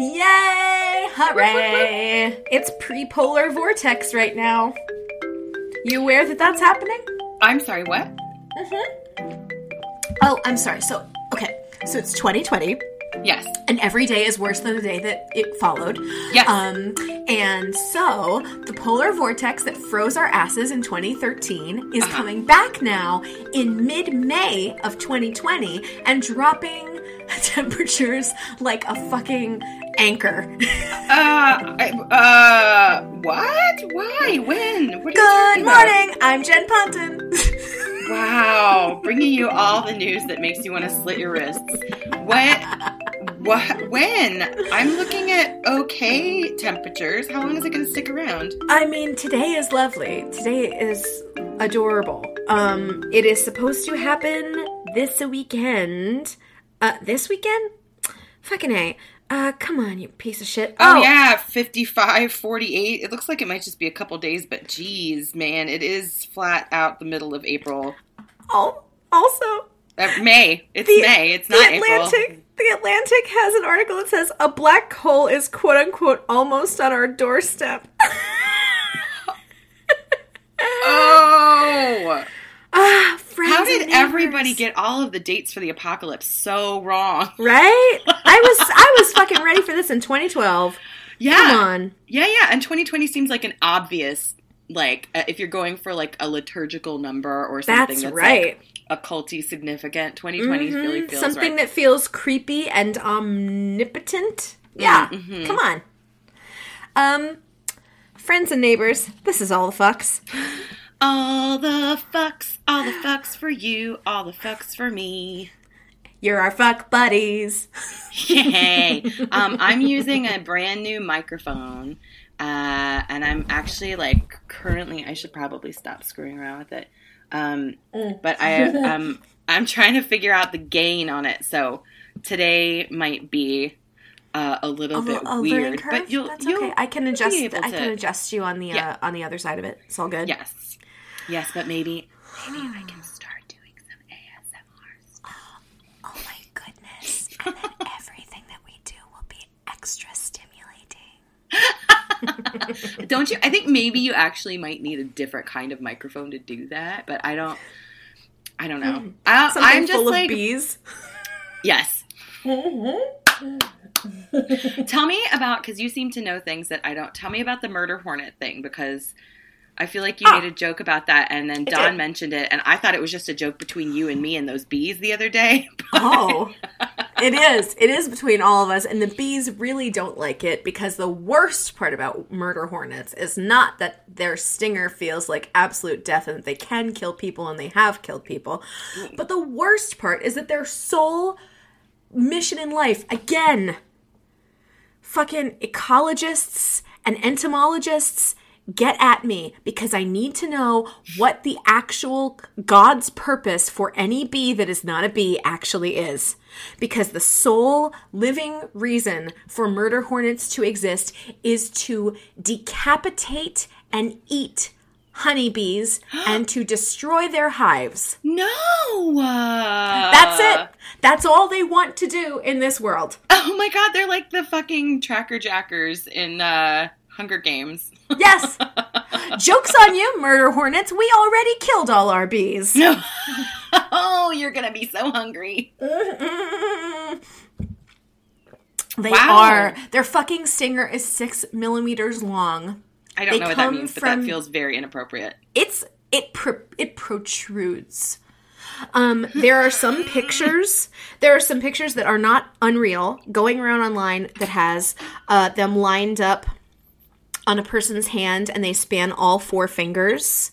Yay! Hooray! It's pre-polar vortex right now. You aware that that's happening? I'm sorry, what? Mhm. Oh, I'm sorry. So, okay. So it's 2020, Yes. and every day is worse than the day that it followed. Yes. Um, and so the polar vortex that froze our asses in 2013 is coming back now in mid-May of 2020 and dropping temperatures like a fucking anchor. Uh, I- uh, what? Why? When? What Good talking about? morning. I'm Jen Ponton. Wow, bringing you all the news that makes you want to slit your wrists. What? What? When? I'm looking at okay temperatures. How long is it going to stick around? I mean, today is lovely. Today is adorable. Um, it is supposed to happen this weekend. Uh, this weekend? Fucking A. Uh, come on, you piece of shit. Oh, yeah, 55, 48. It looks like it might just be a couple days, but geez, man, it is flat out the middle of April. Oh, also, Uh, May. It's the, May. It's the not Atlantic. April. The Atlantic has an article that says a black hole is quote unquote almost on our doorstep. Oh! Ah, friends How did everybody get all of the dates for the apocalypse so wrong? right? I was I was fucking ready for this in 2012. Yeah. Come on. Yeah, yeah. And 2020 seems like an obvious, like, uh, if you're going for like a liturgical number or something That's, that's, right. like occulty significant, 2020 really Mhm. feels Something right. that feels creepy and omnipotent. Yeah, mhm. come on. Um, friends and neighbors, this is all the fucks. all for you, all the fucks for me. You're our fuck buddies. Yay! um, I'm using a brand new microphone, uh, and I'm actually like currently. I should probably stop screwing around with it. Um, Mm. but I um, I'm trying to figure out the gain on it. So today might be uh, a little bit a weird, curve? but you'll That's you'll okay. I can adjust. I can adjust you on the Yeah. uh, on the other side of it. It's all good. yes, yes, but maybe maybe I can start doing some ASMR. Oh my goodness! And then everything that we do will be extra stimulating. Don't you? I think maybe you actually might need a different kind of microphone to do that, but I don't. I don't know. I, Something I'm just full like of bees. yes. tell me about because you seem to know things that I don't. Tell me about the murder hornet thing because I feel like you Ah. made a joke about that, and then I Don did. mentioned it, and I thought it was just a joke between you and me and those bees the other day. Oh, it is. It is between all of us, and the bees really don't like it because the worst part about murder hornets is not that their stinger feels like absolute death and that they can kill people and they have killed people, but the worst part is that their sole mission in life, again, fucking ecologists and entomologists get at me because I need to know what the actual God's purpose for any bee that is not a bee actually is. Because the sole living reason for murder hornets to exist is to decapitate and eat honeybees and to destroy their hives. no, uh, That's it. That's all they want to do in this world. Oh my god, they're like the fucking tracker jackers in uh, Hunger Games. Yes. Jokes on you, murder hornets. We already killed all our bees. No. oh, you're gonna be so hungry. They Wow. are. Their fucking stinger is six millimeters long. I don't They know what that means, but from- that feels very inappropriate. It's it pr- it protrudes. Um, there are some pictures. There are some pictures that are not unreal going around online that has uh, them lined up on a person's hand and they span all four fingers.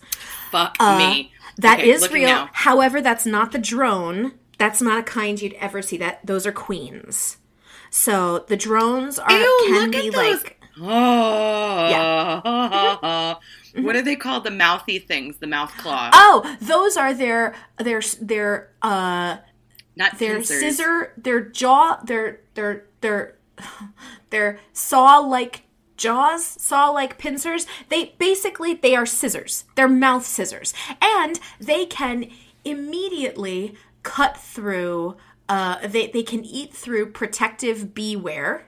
Fuck Uh, me. That Okay, is real. now. However, that's not the drone. That's not a kind you'd ever see. That those are queens. So the drones are Ew, can look be like Oh. what are they called? The mouthy things, the mouth claw. oh, those are their their their uh Not their pincers. scissor, their jaw, their their their their saw like jaws saw like pincers they basically they are scissors they're mouth scissors and they can immediately cut through uh, they, they can eat through protective beware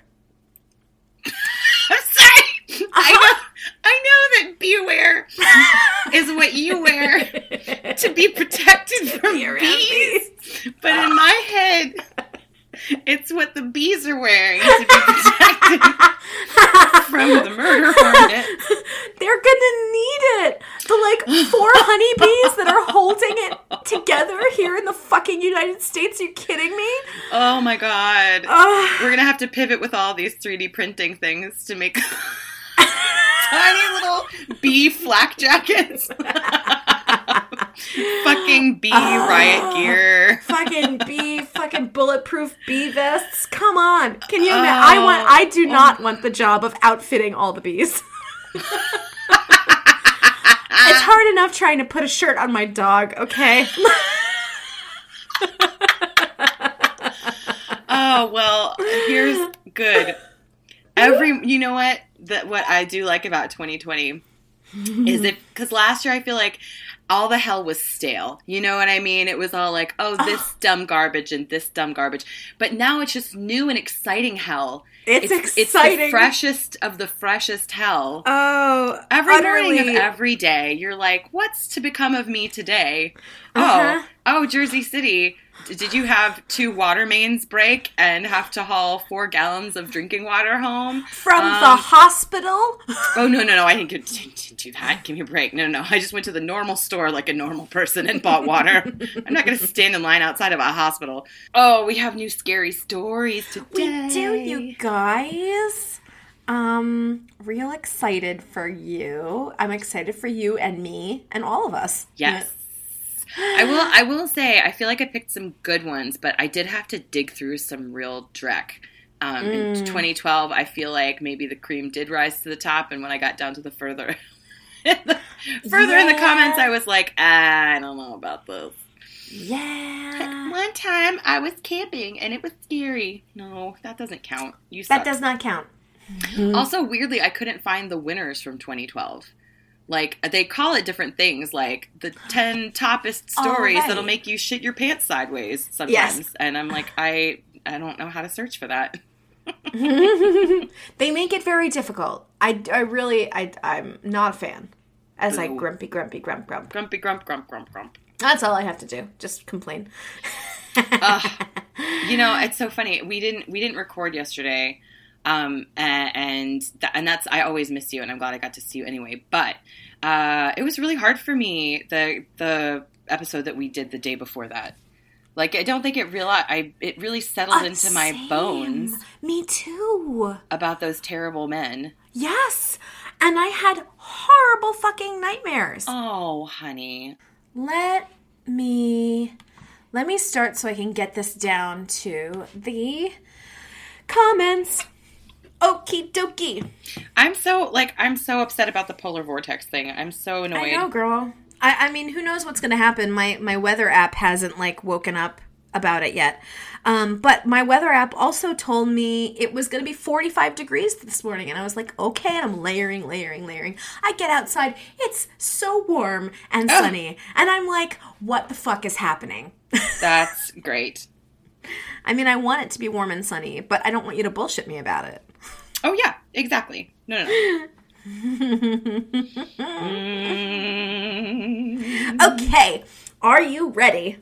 sorry uh-huh. I, know, I know that beware is what you wear to be protected from bees, bees. but in my head it's what the bees are wearing to be protected from the murder hornet. They're gonna need it. The like four honeybees that are holding it together here in the fucking United States. Are you kidding me? Oh my god. Ugh. We're gonna have to pivot with all these 3D printing things to make tiny little bee flak jackets. Fucking bee riot ah, gear. fucking bee, fucking bulletproof bee vests. Come on, can you? Ima- I want. Oh. I do not want the job of outfitting all the bees. it's hard enough trying to put a shirt on my dog. Okay. Oh well, here's good. Every you know what that what I do like about 2020 is it because last year I feel like all the hell was stale. You know what I mean? It was all like, oh, this dumb garbage and this dumb garbage. But now it's just new and exciting hell. It's It's exciting. the freshest of the freshest hell. Oh, Every morning of utterly- every day, you're like, what's to become of me today? Uh-huh. Oh, oh, Jersey City. Did you have two water mains break and have to haul four gallons of drinking water home? from Um, the hospital. Oh no, no, no! I didn't, didn't do that. Give me a break. No, no, no! I just went to the normal store like a normal person and bought water. I'm not going to stand in line outside of a hospital. Oh, we have new scary stories today. We do, you guys. Um, real excited for you. I'm excited for you and me and all of us. Yes. I will. I will say. I feel like I picked some good ones, but I did have to dig through some real dreck. Um, In Mm. 2012, I feel like maybe the cream did rise to the top, and when I got down to the further, further in the comments, I was like, ah, I don't know about this. Yeah. One time, I was camping and it was scary. No, that doesn't count. You That does not count. Also, weirdly, I couldn't find the winners from 2012. Like they call it different things, like the ten toppest stories right. that'll make you shit your pants sideways sometimes. Yes. And I'm like, I I don't know how to search for that. they make it very difficult. I, I really, I, I'm not a fan. As I Ooh. grumpy, grumpy, grump, grump. Grumpy grump grump grump grump. That's all I have to do. Just complain. Ugh. you know, it's so funny. We didn't we didn't record yesterday, um, and and, th- and that's I always miss you, and I'm glad I got to see you anyway. But uh, it was really hard for me the the episode that we did the day before that. Like I don't think it real I it really settled Uh, into my same. bones Me too. about those terrible men. Yes. And I had horrible fucking nightmares. Oh, honey. Let me let me start so I can get this down to the comments. Okie dokie. I'm so like I'm so upset about the polar vortex thing. I'm so annoyed. I know, girl. I, I mean, who knows what's going to happen? My my weather app hasn't like woken up about it yet. Um, but my weather app also told me it was going to be 45 degrees this morning, and I was like, okay. And I'm layering, layering, layering. I get outside, it's so warm and sunny, and I'm like, what the fuck is happening? That's great. I mean, I want it to be warm and sunny, but I don't want you to bullshit me about it. Oh yeah, exactly. No, no, no. Okay, are you ready?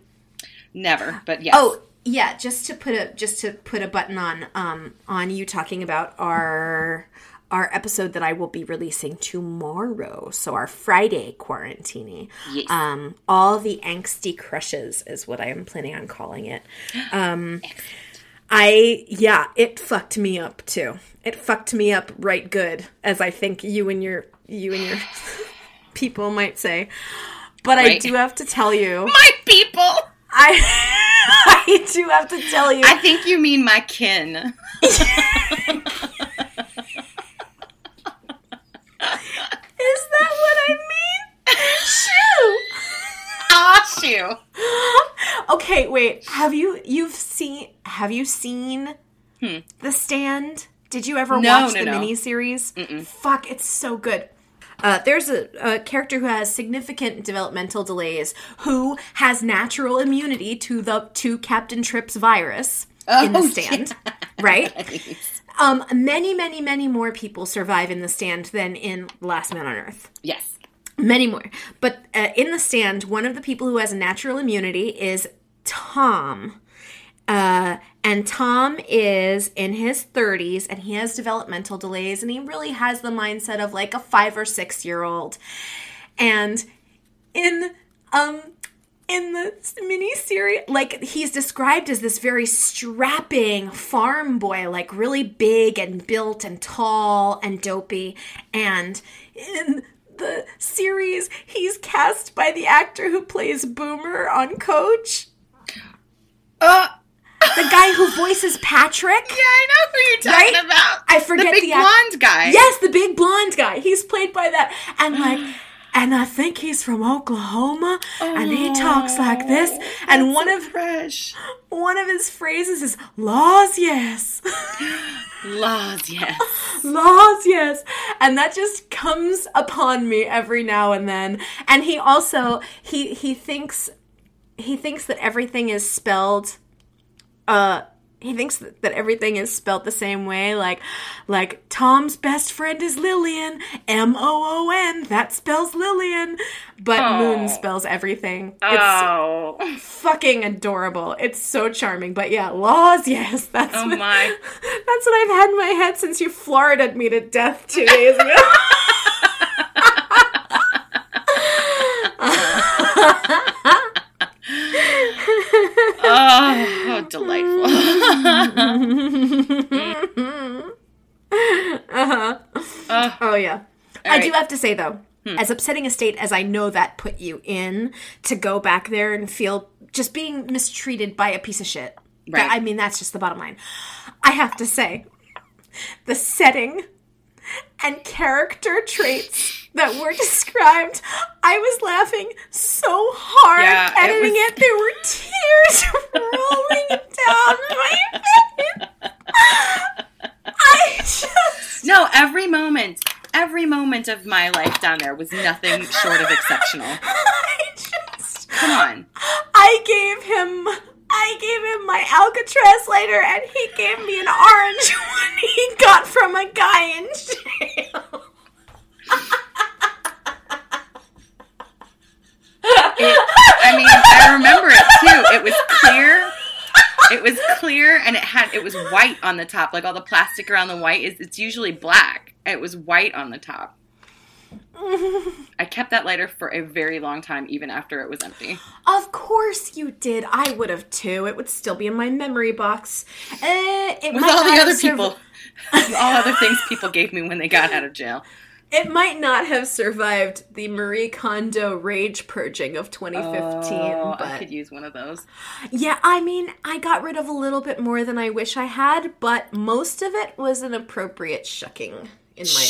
never, but yes. Oh, yeah, just to put a just to put a button on um on you talking about our our episode that I will be releasing tomorrow. So our Friday quarantini. Yes. Um all the angsty crushes is what I am planning on calling it. Um I yeah, it fucked me up too. It fucked me up right good, as I think you and your you and your people might say. But I do have to tell you, my people. I I do have to tell you. I think you mean my kin. Shoe. Okay, wait. Have you you've seen have you seen The Stand? Did you ever Hmm. No, watch no, the no. miniseries? Fuck, it's so good. Uh, there's a, a character who has significant developmental delays who has natural immunity to the to Captain Trips virus in the Oh, stand, right? Um, many, many, many more people survive in the stand than in Last Man on Earth. Yes. Many more. But uh, in the stand, one of the people who has a natural immunity is Tom. Uh, and Tom is in his 30s and he has developmental delays and he really has the mindset of like a five or six year old. And in um in the mini series, like he's described as this very strapping farm boy, like really big and built and tall and dopey. And in the series, he's cast by the actor who plays Boomer on Coach. Uh, The guy who voices Patrick. yeah, I know who you're talking Right? about. I forget the the big act- blonde guy. Yes, the big blonde guy. He's played by that. And like, and I think he's from Oklahoma, and he talks like this. And one of fresh one of his phrases is "laws, yes, laws. Yes. laws, yes," and that just comes upon me every now and then. And he also he he thinks he thinks that everything is spelled uh he thinks that, everything is spelled the same way like like tom's best friend is lillian m-o-o-n that spells lillian but Oh. moon spells everything it's Oh. fucking adorable it's so charming but yeah laws yes that's Oh what, my. that's what i've had in my head since you floridaed me to death two days ago Oh, delightful. Uh huh. Oh yeah. I right. do have to say though, as upsetting a state as I know that put you in, to go back there and feel just being mistreated by a piece of shit. Right. That- I mean, that's just the bottom line. I have to say, the setting and character traits that were described, I was laughing so hard Yeah, it editing was- it. There were tears rolling down my face. I just no, every moment, every moment of my life down there was nothing short of exceptional. I just Come on. I gave him I gave him my Alcatraz lighter and he gave me an orange one he got from a guy in jail. I mean, I remember it too. It was clear. It was clear, and it had it was white on the top. Like all the plastic around the white is it's usually black. It was white on the top. I kept that lighter for a very long time, even after it was empty. Of course you did. I would have too. It would still be in my memory box. Eh, it With might all the other surv- people, all other things people gave me when they got out of jail. It might not have survived the Marie Kondo rage purging of 2015, Oh, I could use one of those. Yeah, I mean, I got rid of a little bit more than I wish I had, but most of it was an appropriate shucking, in my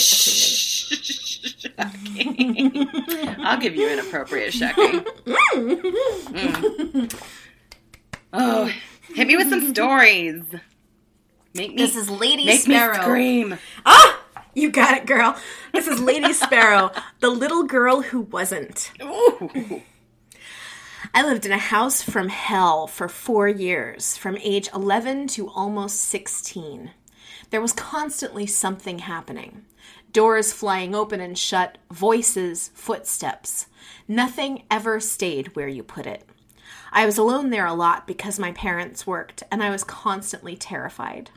opinion. I'll give you an appropriate shucking. Mm. Oh, hit me with some stories. Make me, This is Lady make Sparrow. me scream. Ah! You got it, girl. This is Lady Sparrow, the little girl who wasn't. Ooh. I lived in a house from hell for four years, from age 11 to almost 16. There was constantly something happening doors flying open and shut, voices, footsteps. Nothing ever stayed where you put it. I was alone there a lot because my parents worked, and I was constantly terrified.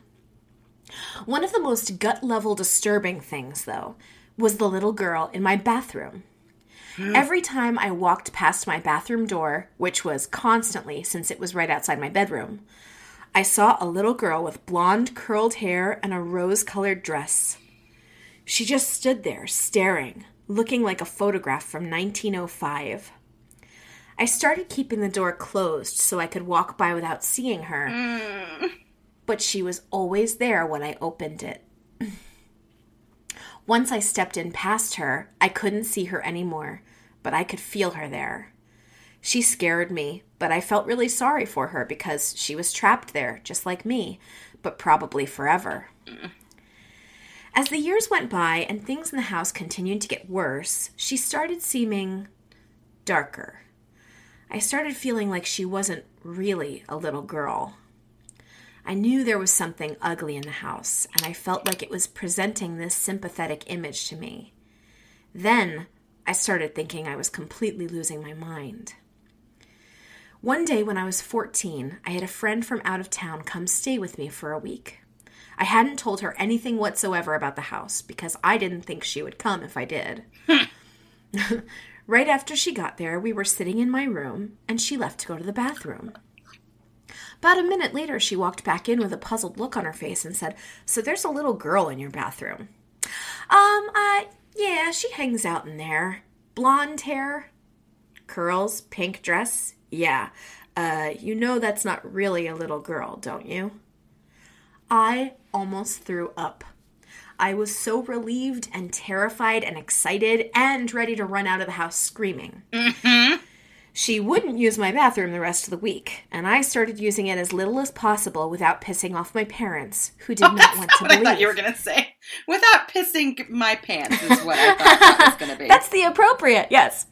One of the most gut level disturbing things, though, was the little girl in my bathroom. Hmm. Every time I walked past my bathroom door, which was constantly since it was right outside my bedroom, I saw a little girl with blonde curled hair and a rose colored dress. She just stood there, staring, looking like a photograph from 1905. I started keeping the door closed so I could walk by without seeing her, mm. but she was always there when I opened it. Once I stepped in past her, I couldn't see her anymore, but I could feel her there. She scared me, but I felt really sorry for her because she was trapped there, just like me, but probably forever. As the years went by and things in the house continued to get worse, she started seeming darker. I started feeling like she wasn't really a little girl. I knew there was something ugly in the house, and I felt like it was presenting this sympathetic image to me. Then I started thinking I was completely losing my mind. One day when I was 14, I had a friend from out of town come stay with me for a week. I hadn't told her anything whatsoever about the house because I didn't think she would come if I did. right after she got there, we were sitting in my room and she left to go to the bathroom. About a minute later, she walked back in with a puzzled look on her face and said, So there's a little girl in your bathroom. Um, uh, yeah, she hangs out in there. Blonde hair, curls, pink dress. Yeah, uh, you know that's not really a little girl, don't you? I almost threw up. I was so relieved and terrified and excited and ready to run out of the house screaming. Mm-hmm. She wouldn't use my bathroom the rest of the week, and I started using it as little as possible without pissing off my parents, who did Oh, not want not to what I thought you were going to say. Without pissing my pants is what I thought that was going to be. That's the appropriate, yes.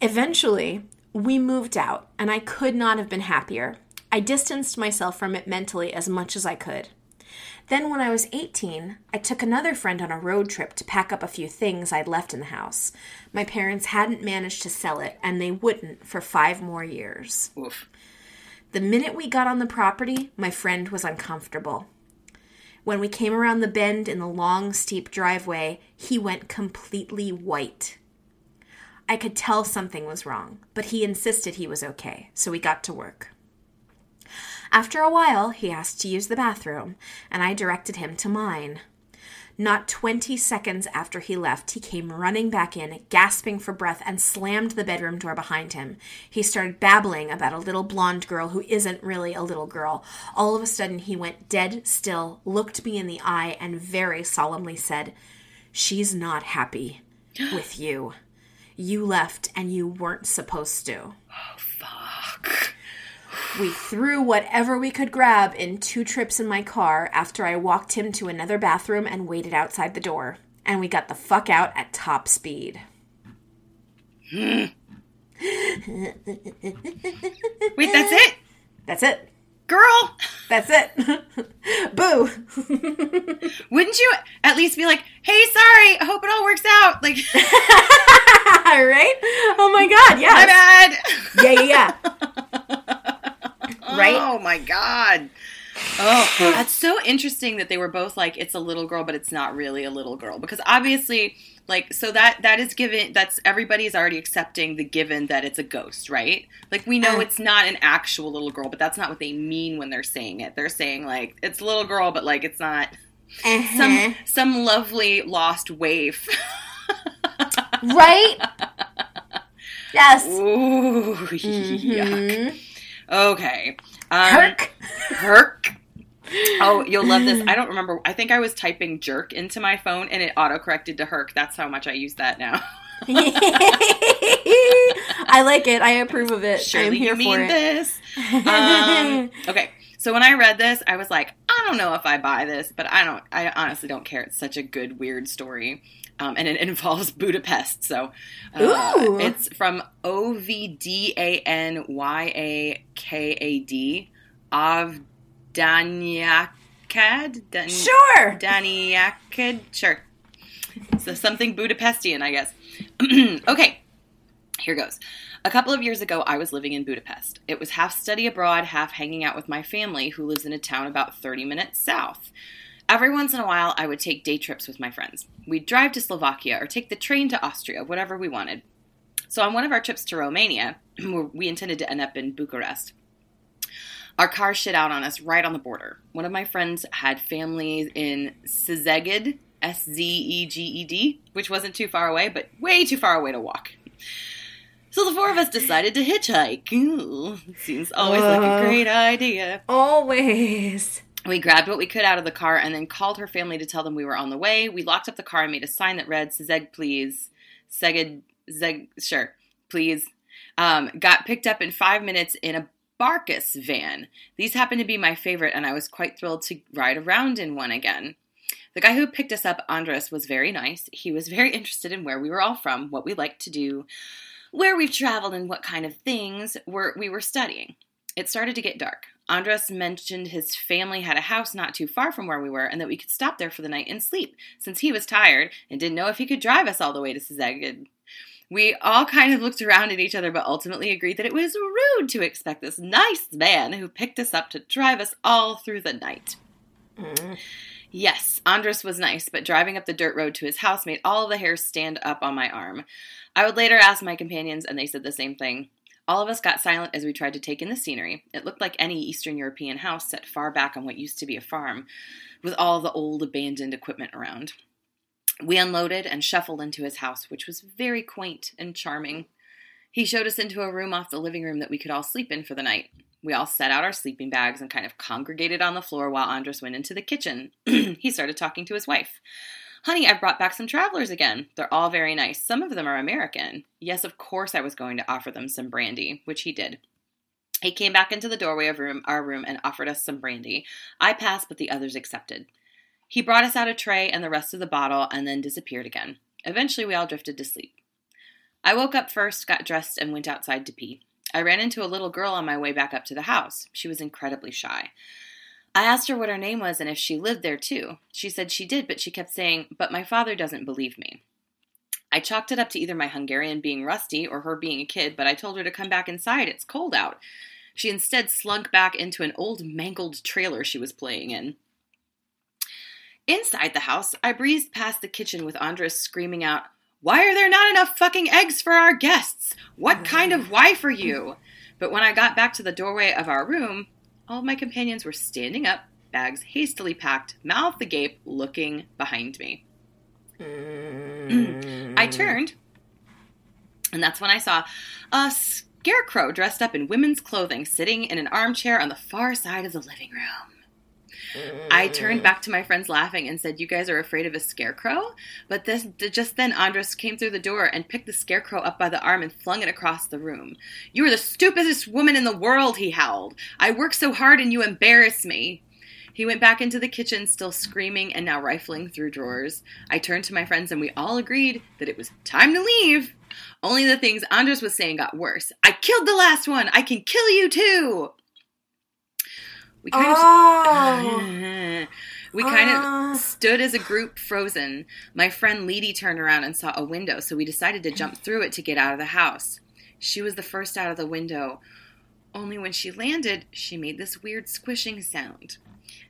Eventually, we moved out, and I could not have been happier. I distanced myself from it mentally as much as I could. Then, when I was 18, I took another friend on a road trip to pack up a few things I'd left in the house. My parents hadn't managed to sell it, and they wouldn't for five more years. Oof. The minute we got on the property, my friend was uncomfortable. When we came around the bend in the long, steep driveway, he went completely white. I could tell something was wrong, but he insisted he was okay, so we got to work. After a while, he asked to use the bathroom, and I directed him to mine. Not 20 seconds after he left, he came running back in, gasping for breath, and slammed the bedroom door behind him. He started babbling about a little blonde girl who isn't really a little girl. All of a sudden, he went dead still, looked me in the eye, and very solemnly said, She's not happy with you. You left and you weren't supposed to. Oh, Fuck. We threw whatever we could grab in two trips in my car after I walked him to another bathroom and waited outside the door. And we got the fuck out at top speed. Wait, that's it? That's it. Girl, That's it. Boo. wouldn't you at least be like, hey, sorry, I hope it all works out? Like, right? Oh my god, yeah. my bad. Yeah, yeah, yeah. Right? Oh my god. Oh, that's so interesting that they were both like it's a little girl, but it's not really a little girl because obviously, like, so that that is given. That's everybody's already accepting the given that it's a ghost, right? Like we know Uh. it's not an actual little girl, but that's not what they mean when they're saying it. They're saying like it's a little girl, but like it's not Uh-huh. some some lovely lost waif. Right? Yes. Ooh, yuck. Mhm. Okay. Um, Herc. Herc. Oh, you'll love this. I don't remember. I think I was typing jerk into my phone and it auto corrected to Herc. That's how much I use that now. I like it. I approve of it. I'm here you mean for it. this. Um, okay. So when I read this, I was like, I don't know if I buy this, but I don't. I honestly don't care. It's such a good, weird story, um, and it involves Budapest. So uh, it's from O V D A N Y A K A D of Danyakad. Dan- Sure. Danyakad. Sure. So something Budapestian, I guess. okay. Here goes. A couple of years ago, I was living in Budapest. It was half study abroad, half hanging out with my family, who lives in a town about 30 minutes south. Every once in a while, I would take day trips with my friends. We'd drive to Slovakia or take the train to Austria, whatever we wanted. So, on one of our trips to Romania, we intended to end up in Bucharest. Our car shit out on us right on the border. One of my friends had family in Szeged, S Z E G E D, which wasn't too far away, but way too far away to walk. So the four of us decided to hitchhike. Ooh, seems always like a Uh. great idea. Always. We grabbed what we could out of the car and then called her family to tell them we were on the way. We locked up the car and made a sign that read "Zeg, please." Seged, Zeg, sure, please. Um, got picked up in five minutes in a Barkas van. These happened to be my favorite, and I was quite thrilled to ride around in one again. The guy who picked us up, Andres, was very nice. He was very interested in where we were all from, what we liked to do, where we've traveled, and what kind of things were we were studying. It started to get dark. Andres mentioned his family had a house not too far from where we were and that we could stop there for the night and sleep, since he was tired and didn't know if he could drive us all the way to Szeged. We all kind of looked around at each other, but ultimately agreed that it was rude to expect this nice man who picked us up to drive us all through the night. Mm. Yes, Andres was nice, but driving up the dirt road to his house made all the hairs stand up on my arm. I would later ask my companions, and they said the same thing. All of us got silent as we tried to take in the scenery. It looked like any Eastern European house set far back on what used to be a farm, with all the old abandoned equipment around. We unloaded and shuffled into his house, which was very quaint and charming. He showed us into a room off the living room that we could all sleep in for the night. We all set out our sleeping bags and kind of congregated on the floor while Andres went into the kitchen. he started talking to his wife. Honey, I've brought back some travelers again. They're all very nice. Some of them are American. Yes, of course I was going to offer them some brandy, which he did. He came back into the doorway of room, our room and offered us some brandy. I passed, but the others accepted. He brought us out a tray and the rest of the bottle and then disappeared again. Eventually, we all drifted to sleep. I woke up first, got dressed, and went outside to pee. I ran into a little girl on my way back up to the house. She was incredibly shy. I asked her what her name was and if she lived there too. She said she did, but she kept saying, But my father doesn't believe me. I chalked it up to either my Hungarian being rusty or her being a kid, but I told her to come back inside. It's cold out. She instead slunk back into an old mangled trailer she was playing in. Inside the house, I breezed past the kitchen with Andres screaming out, Why are there not enough fucking eggs for our guests? What kind of wife are you? But when I got back to the doorway of our room, all of my companions were standing up, bags hastily packed, mouth agape, looking behind me. Mm. I turned, and that's when I saw a scarecrow dressed up in women's clothing sitting in an armchair on the far side of the living room. I turned back to my friends laughing and said, You guys are afraid of a scarecrow? But this, just then, Andres came through the door and picked the scarecrow up by the arm and flung it across the room. You are the stupidest woman in the world, he howled. I work so hard and you embarrass me. He went back into the kitchen, still screaming and now rifling through drawers. I turned to my friends and we all agreed that it was time to leave. Only the things Andres was saying got worse. I killed the last one. I can kill you too. We kind Oh. of we kind Ah. of stood as a group frozen. My friend Leedy turned around and saw a window, so we decided to jump through it to get out of the house. She was the first out of the window. Only when she landed, she made this weird squishing sound.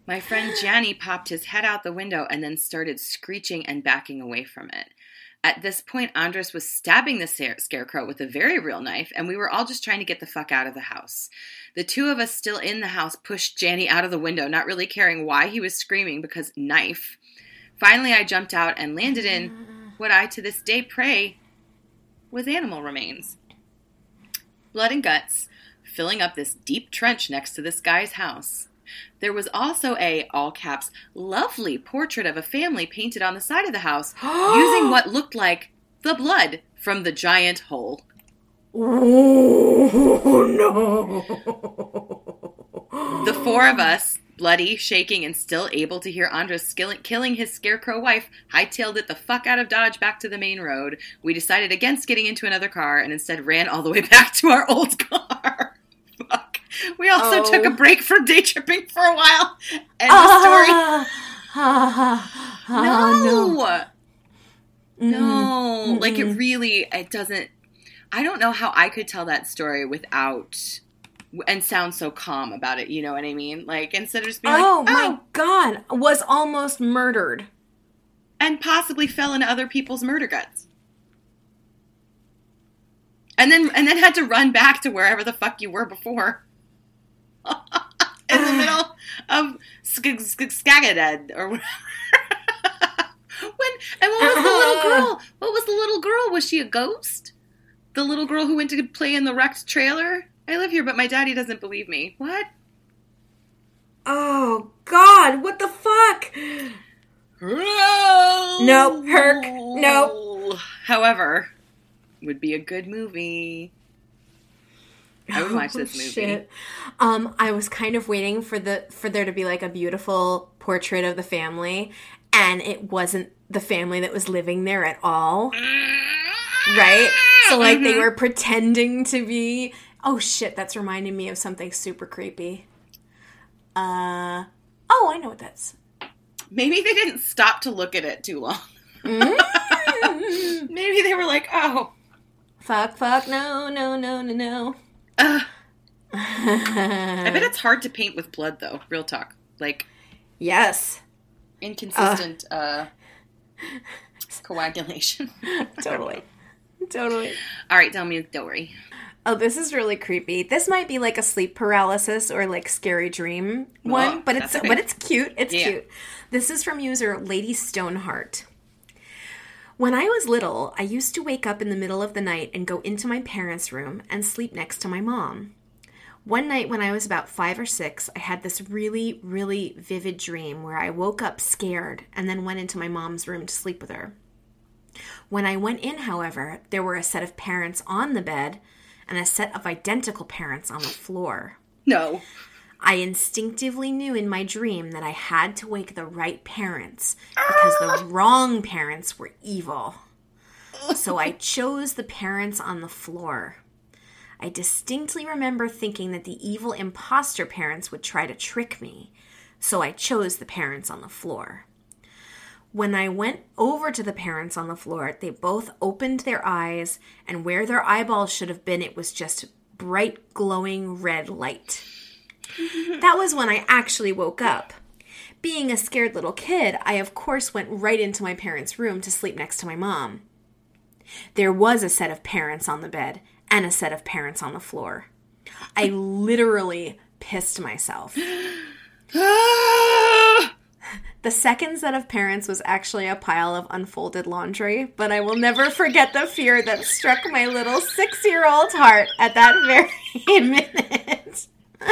My friend Janny popped his head out the window and then started screeching and backing away from it. At this point, Andres was stabbing the scare- scarecrow with a very real knife, and we were all just trying to get the fuck out of the house. The two of us still in the house pushed Janny out of the window, not really caring why he was screaming because knife. Finally, I jumped out and landed in what I to this day pray was animal remains. Blood and guts filling up this deep trench next to this guy's house. There was also a, all caps, lovely portrait of a family painted on the side of the house using what looked like the blood from the giant hole. Oh no! The four of us, bloody, shaking, and still able to hear Andres skill- killing his scarecrow wife, hightailed it the fuck out of Dodge back to the main road. We decided against getting into another car and instead ran all the way back to our old car. We also Oh. took a break from day tripping for a while. And the story. Ah, ah, ah, no. no. No, like it Mm-mm. really, it doesn't. I don't know how I could tell that story without and sound so calm about it. You know what I mean? Like instead of just being Oh like, my oh, god! Was almost murdered. and possibly fell into other people's murder guts, and then and then had to run back to wherever the fuck you were before, in the middle of Sk- Sk- Skagadad or whatever. when and what was the little uh-huh. girl? What was the little girl? Was she a ghost? The little girl who went to play in the wrecked trailer? I live here, but my daddy doesn't believe me. What? Oh god! What the fuck? No, Herc, No. However, would be a good movie. I would watch this Oh, movie. shit. Um, I was kind of waiting for the for there to be like a beautiful portrait of the family, and it wasn't the family that was living there at all. Right? So like they Mhm. were pretending to be. Oh shit! That's reminding me of something super creepy. Uh oh, I know what that's. Maybe they didn't stop to look at it too long. Mm. Maybe they were like, oh, fuck, fuck, no, no, no, no, no. Uh, I bet it's hard to paint with blood though. Real talk, like yes, inconsistent uh, coagulation. totally, totally. All right, tell me a story. Oh, this is really creepy. This might be like a sleep paralysis or like scary dream one, Oh, but it's okay. but it's cute. It's Yeah. cute. This is from user Lady Stoneheart. When I was little, I used to wake up in the middle of the night and go into my parents' room and sleep next to my mom. One night when I was about five or six, I had this really, really vivid dream where I woke up scared and then went into my mom's room to sleep with her. When I went in, however, there were a set of parents on the bed and a set of identical parents on the floor. No. I instinctively knew in my dream that I had to wake the right parents because the wrong parents were evil. So I chose the parents on the floor. I distinctly remember thinking that the evil imposter parents would try to trick me, so I chose the parents on the floor. When I went over to the parents on the floor, they both opened their eyes, and where their eyeballs should have been, it was just bright, glowing red light. That was when I actually woke up. Being a scared little kid, I of course went right into my parents' room to sleep next to my mom. There was a set of parents on the bed and a set of parents on the floor. I literally pissed myself. The second set of parents was actually a pile of unfolded laundry, but I will never forget the fear that struck my little six year old heart at that very minute. Oh,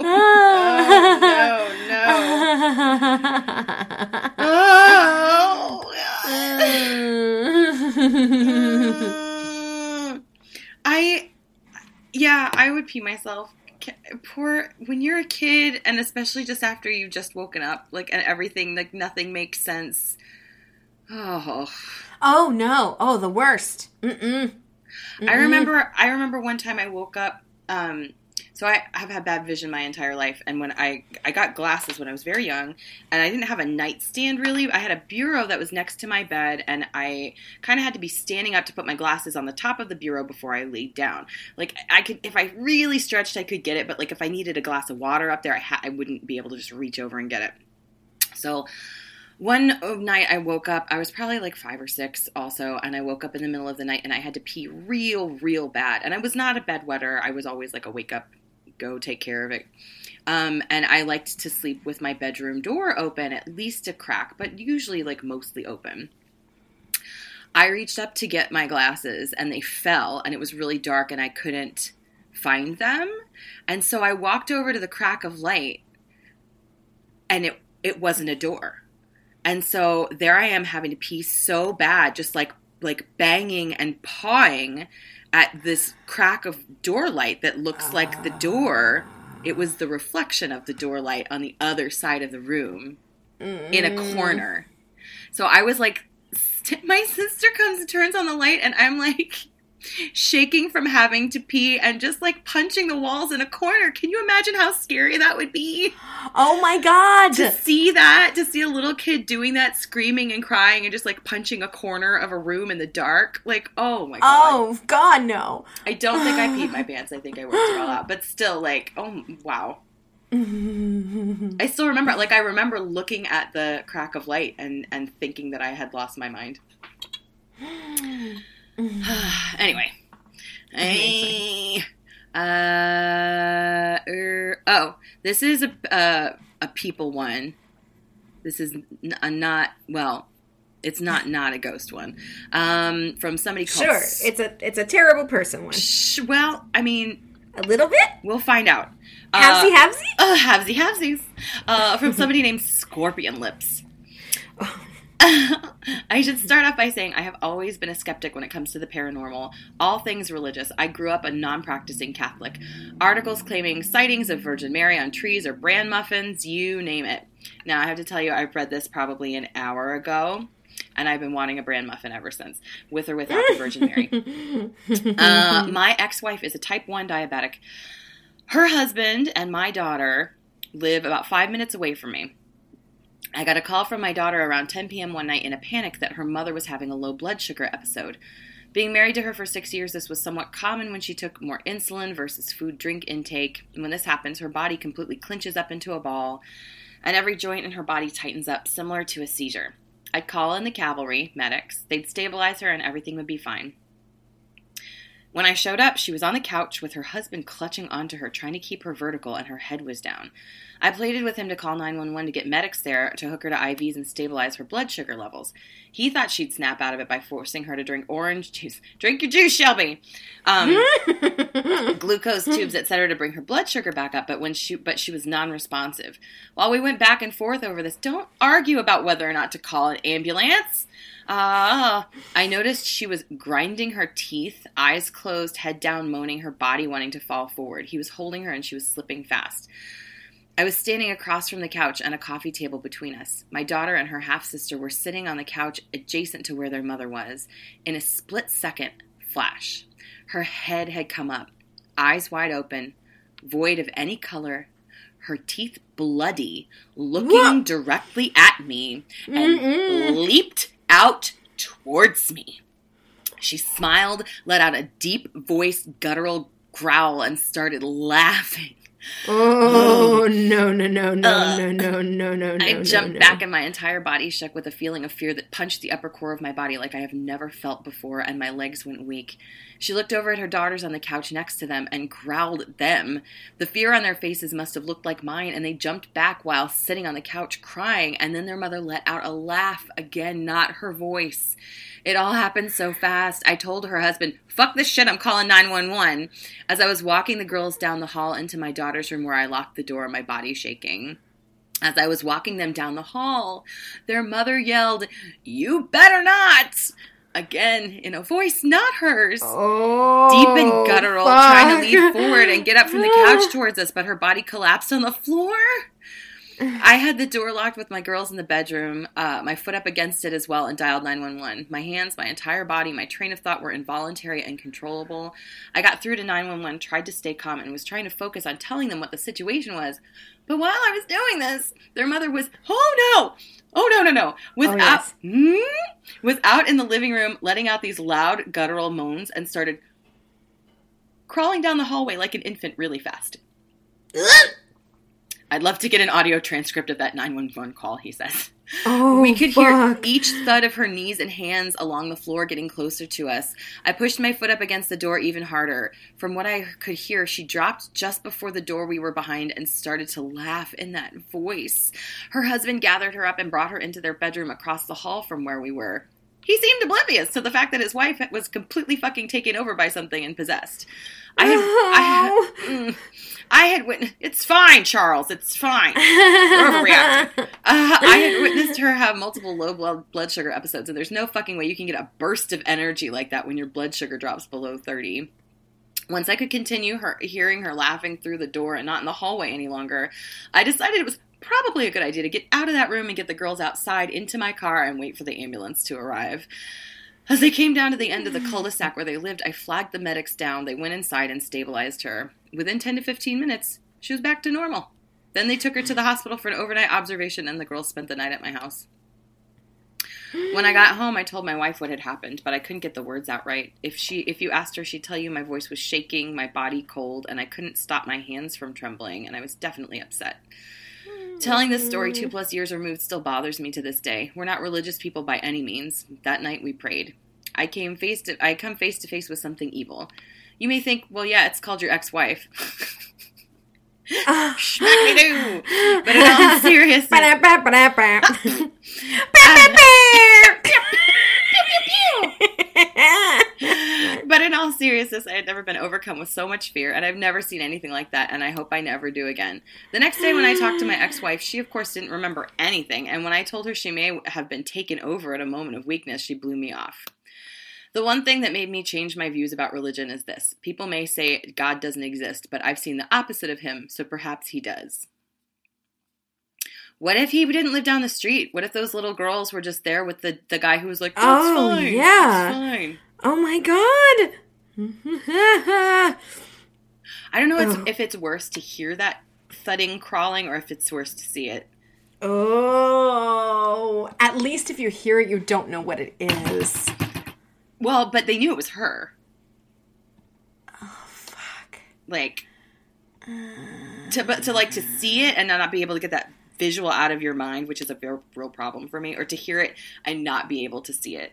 no, no. Oh. I, yeah, I would pee myself. Poor when you're a kid, and especially just after you've just woken up, like and everything, like nothing makes sense. Oh, oh no! Oh, the worst. Mm-mm. I remember. I remember one time I woke up. Um, so I have had bad vision my entire life, and when I I got glasses when I was very young, and I didn't have a nightstand really. I had a bureau that was next to my bed, and I kind of had to be standing up to put my glasses on the top of the bureau before I laid down. Like I could, if I really stretched, I could get it, but like if I needed a glass of water up there, I ha- I wouldn't be able to just reach over and get it. So one night I woke up, I was probably like five or six also, and I woke up in the middle of the night and I had to pee real, real bad. And I was not a bedwetter. I was always like a wake up, go take care of it. Um, and I liked to sleep with my bedroom door open, at least a crack, but usually like mostly open. I reached up to get my glasses and they fell, and it was really dark and I couldn't find them. And so I walked over to the crack of light and it, it wasn't a door. And so there I am having to pee so bad, just like like banging and pawing at this crack of door light that looks like the ah. door. It was the reflection of the door light on the other side of the room in a mm. corner. So I was like, st- my sister comes and turns on the light, and I'm like shaking from having to pee and just like punching the walls in a corner. Can you imagine how scary that would be? Oh my god! to see that, to see a little kid doing that, screaming and crying and just like punching a corner of a room in the dark, like, oh my god. Oh god, no! I don't think I peed my pants. I think I worked it all out. But still, like, oh wow. I still remember, like, I remember looking at the crack of light and and thinking that I had lost my mind. anyway, Eh, uh, er, oh, this is a uh, a people one. This is a not well. It's not not a ghost one. Um, from somebody called. Sure, S- it's a it's a terrible person one. Sh- well, I mean, A little bit. we'll find out. Halvesy, Uh, uh, halvesies. Uh, from somebody named Scorpion Lips. I should start off by saying I have always been a skeptic when it comes to the paranormal, all things religious. I grew up a non practicing Catholic. Articles claiming sightings of Virgin Mary on trees or bran muffins, you name it. Now, I have to tell you, I've read this probably an hour ago. and I've been wanting a bran muffin ever since, with or without the Virgin Mary. Uh, my ex wife is a type 1 diabetic. Her husband and my daughter live about five minutes away from me. I got a call from my daughter around 10 p.m. one night in a panic that her mother was having a low blood sugar episode. Being married to her for six years, this was somewhat common when she took more insulin versus food drink intake. When this happens, her body completely clinches up into a ball, and every joint in her body tightens up, similar to a seizure. I'd call in the cavalry, medics. They'd stabilize her, and everything would be fine. When I showed up, she was on the couch with her husband clutching onto her, trying to keep her vertical, and her head was down. I pleaded with him to call 911 to get medics there to hook her to IVs and stabilize her blood sugar levels. He thought she'd snap out of it by forcing her to drink orange juice. Drink your juice, Shelby. Um, glucose tubes, etc., to bring her blood sugar back up. But when she, but she was non-responsive. While we went back and forth over this, don't argue about whether or not to call an ambulance. Ah, I noticed she was grinding her teeth, eyes closed, head down, moaning, her body wanting to fall forward. He was holding her and she was slipping fast. I was standing across from the couch and a coffee table between us. My daughter and her half sister were sitting on the couch adjacent to where their mother was. In a split second, flash. Her head had come up, eyes wide open, void of any color, her teeth bloody, looking Whoa. directly at me, and Mm-mm. leaped out towards me. She smiled, let out a deep voiced guttural growl, and started laughing. Oh um, no no no no Ugh. no uh, no no no no! I no, jumped no. back and my entire body shook with a feeling of fear that punched the upper core of my body like I have never felt before, and my legs went weak. She looked over at her daughters on the couch next to them and growled at them. The fear on their faces must have looked like mine, and they jumped back while sitting on the couch crying, and then their mother let out a laugh again, not her voice. It all happened so fast. I told her husband, fuck this shit, I'm calling 911, as I was walking the girls down the hall into my daughter's room where I locked the door, my body shaking. As I was walking them down the hall, their mother yelled, You better not! Again, in a voice not hers. Oh, Deep and guttural, trying to lean oh, forward and get up from the couch towards us, but her body collapsed on the floor. I had the door locked with my girls in the bedroom, uh, my foot up against it as well, and dialed 911. My hands, my entire body, my train of thought were involuntary and controllable. I got through to 911, tried to stay calm, and was trying to focus on telling them what the situation was. But while I was doing this, their mother was, oh no! Oh no, no, no. Without, yes. Hmm? was out in the living room, letting out these loud guttural moans, and started crawling down the hallway like an infant really fast. I'd love to get an audio transcript of that 911 call, he says. Oh, we could hear fuck. each thud of her knees and hands along the floor getting closer to us. I pushed my foot up against the door even harder. From what I could hear, she dropped just before the door we were behind and started to laugh in that voice. Her husband gathered her up and brought her into their bedroom across the hall from where we were. He seemed oblivious to the fact that his wife was completely fucking taken over by something and possessed. I had, I had, mm, I had witnessed. It's fine, Charles. It's fine. You're overreacting. Uh, I had witnessed her have multiple low blood blood sugar episodes, and there's no fucking way you can get a burst of energy like that when your blood sugar drops below 30. Once I could continue her hearing her laughing through the door and not in the hallway any longer, I decided it was probably a good idea to get out of that room and get the girls outside into my car and wait for the ambulance to arrive. As they came down to the end of the mm. cul-de-sac where they lived, I flagged the medics down. They went inside and stabilized her. Within 10 to 15 minutes, she was back to normal. Then they took her to the hospital for an overnight observation, and the girls spent the night at my house. When I got home, I told my wife what had happened, but I couldn't get the words out right. If she, if you asked her, she'd tell you my voice was shaking, my body cold, and I couldn't stop my hands from trembling, and I was definitely upset. Telling this story mm-hmm. two plus years removed still bothers me to this day. We're not religious people by any means. That night we prayed. I came face to I come face to face with something evil. You may think, well, yeah, it's called your ex-wife. Ah. Schmackity-doo. But in all seriousness, in all seriousness, I had never been overcome with so much fear, and I've never seen anything like that, and I hope I never do again. The next day, when I talked to my ex wife, she, of course, didn't remember anything, and when I told her she may have been taken over at a moment of weakness, she blew me off. The one thing that made me change my views about religion is this people may say God doesn't exist, but I've seen the opposite of him, so perhaps he does. What if he didn't live down the street? What if those little girls were just there with the, the guy who was like, That's Oh, fine. yeah. It's fine. Oh my god! I don't know it's, if it's worse to hear that thudding crawling or if it's worse to see it. oh, at least if you hear it, you don't know what it is. Well, but they knew it was her. Oh fuck. Like uh, to but to like to see it and not be able to get that visual out of your mind, which is a real, real problem for me, or to hear it and not be able to see it.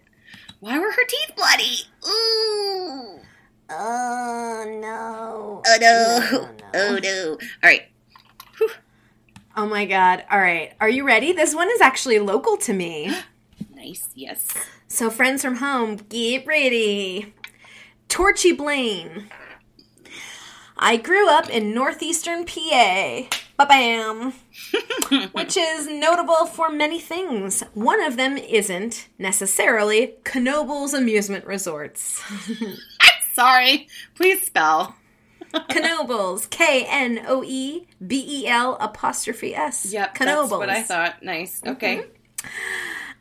Why were her teeth bloody? Ooh. Oh no. Oh no. No, no. Oh no. All right. Oh my god. All right. Are you ready? This one is actually local to me. Nice. Yes. So, friends from home, get ready. Torchy Blaine. I grew up in northeastern PA. Ba bam. Which is notable for many things. One of them isn't necessarily Knoebels Amusement Resorts. Sorry. Please spell. Knoebels. K N O E B E L apostrophe S. Yep. Knoebels. That's what I thought. Nice. Okay. Mm-hmm.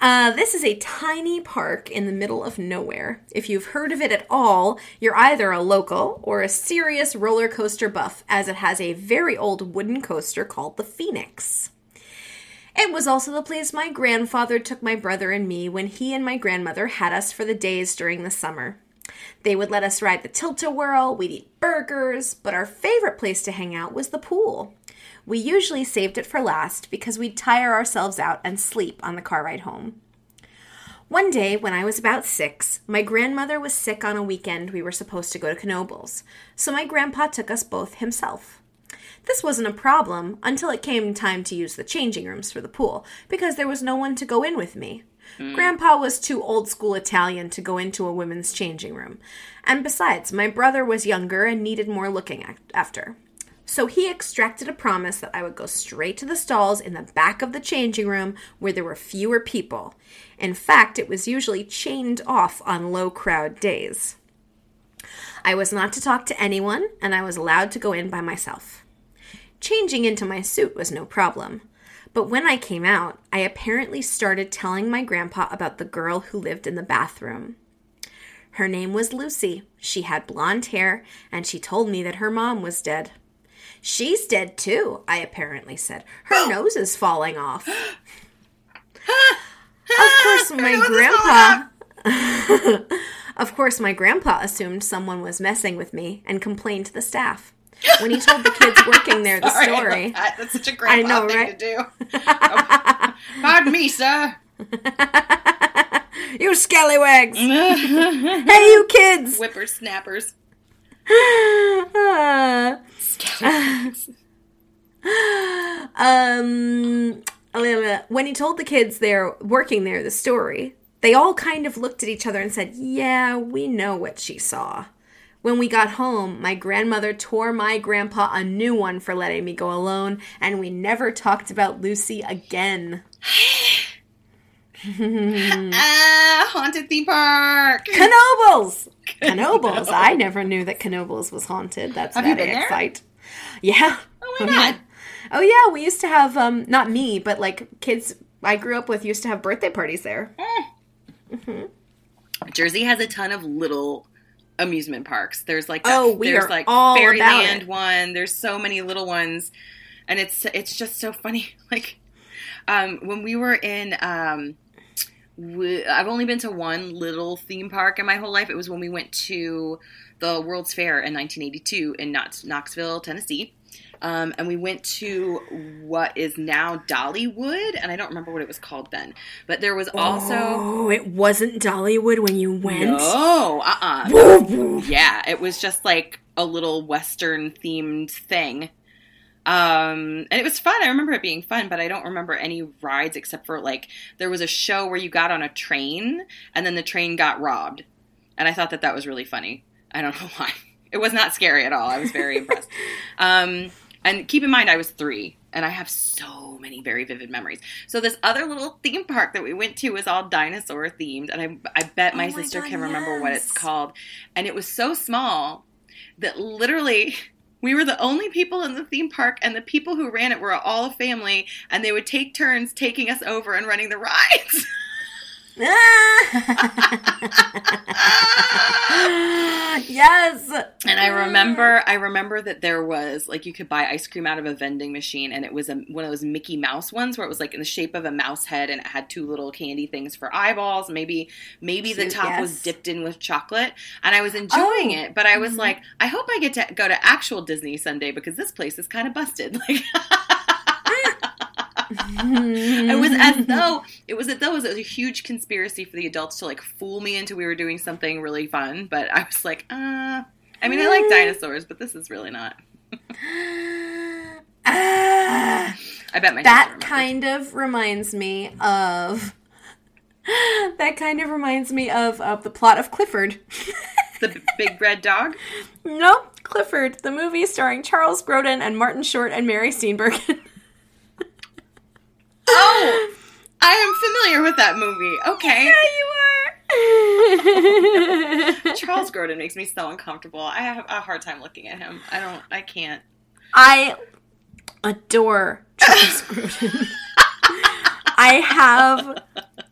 Uh, this is a tiny park in the middle of nowhere. If you've heard of it at all, you're either a local or a serious roller coaster buff, as it has a very old wooden coaster called the Phoenix. It was also the place my grandfather took my brother and me when he and my grandmother had us for the days during the summer. They would let us ride the tilt a whirl, we'd eat burgers, but our favorite place to hang out was the pool. We usually saved it for last because we'd tire ourselves out and sleep on the car ride home. One day, when I was about six, my grandmother was sick on a weekend we were supposed to go to Knoebels, so my grandpa took us both himself. This wasn't a problem until it came time to use the changing rooms for the pool, because there was no one to go in with me. Hmm. Grandpa was too old school Italian to go into a women's changing room, and besides, my brother was younger and needed more looking after. So he extracted a promise that I would go straight to the stalls in the back of the changing room where there were fewer people. In fact, it was usually chained off on low crowd days. I was not to talk to anyone, and I was allowed to go in by myself. Changing into my suit was no problem. But when I came out, I apparently started telling my grandpa about the girl who lived in the bathroom. Her name was Lucy. She had blonde hair, and she told me that her mom was dead. She's dead too, I apparently said. Her nose is falling off. of course, my grandpa. of course, my grandpa assumed someone was messing with me and complained to the staff. When he told the kids working there the Sorry story, that. That's such a grandpa know, thing right? to do. Oh, pardon me, sir. you scallywags! hey, you kids! Whippersnappers. Um, when he told the kids there working there the story, they all kind of looked at each other and said, "Yeah, we know what she saw." When we got home, my grandmother tore my grandpa a new one for letting me go alone, and we never talked about Lucy again. Ah, haunted theme park. Knoebels! I never knew that Knoebels was haunted. That's Have very excite. Yeah. Oh my yeah. god. Oh yeah, we used to have um not me, but like kids I grew up with used to have birthday parties there. Jersey has a ton of little amusement parks. There's like Oh, we there's are like all Fairyland one. There's so many little ones, and it's it's just so funny. Like um, when we were in. Um, we, I've only been to one little theme park in my whole life. It was when we went to the World's Fair in 1982 in Knoxville, Tennessee. Um, and we went to what is now Dollywood, and I don't remember what it was called then. But there was also Oh, it wasn't Dollywood when you went. no, uh, uh yeah, it was just like a little Western themed thing. Um, and it was fun. I remember it being fun, but I don't remember any rides except for like there was a show where you got on a train and then the train got robbed, and I thought that that was really funny. I don't know why. It was not scary at all. I was very impressed. Um, and keep in mind, I was three, and I have so many very vivid memories. So this other little theme park that we went to was all dinosaur themed, and I, I bet my Oh my sister God, can remember what it's called. And it was so small that literally We were the only people in the theme park, and the people who ran it were all a family, and they would take turns taking us over and running the rides. yes. And I remember, I remember that there was like you could buy ice cream out of a vending machine, and it was a, one of those Mickey Mouse ones where it was like in the shape of a mouse head, and it had two little candy things for eyeballs. Maybe, maybe the top was dipped in with chocolate, and I was enjoying Oh. it. But I was Mhm. like, I hope I get to go to actual Disney Sunday because this place is kind of busted. Like. It was as though it was as though it was a huge conspiracy for the adults to like fool me into we were doing something really fun. But I was like, uh I mean I like dinosaurs, but this is really not. Ah. I bet my that kind of reminds me of that kind of reminds me of, of the plot of Clifford. the big red dog. nope, Clifford, the movie starring Charles Grodin and Martin Short and Mary Steenburgen. Oh, I am familiar with that movie. Okay, Yeah, you are. Charles Grodin makes me so uncomfortable. I have a hard time looking at him. I don't. I can't. I adore Charles Grodin. I have,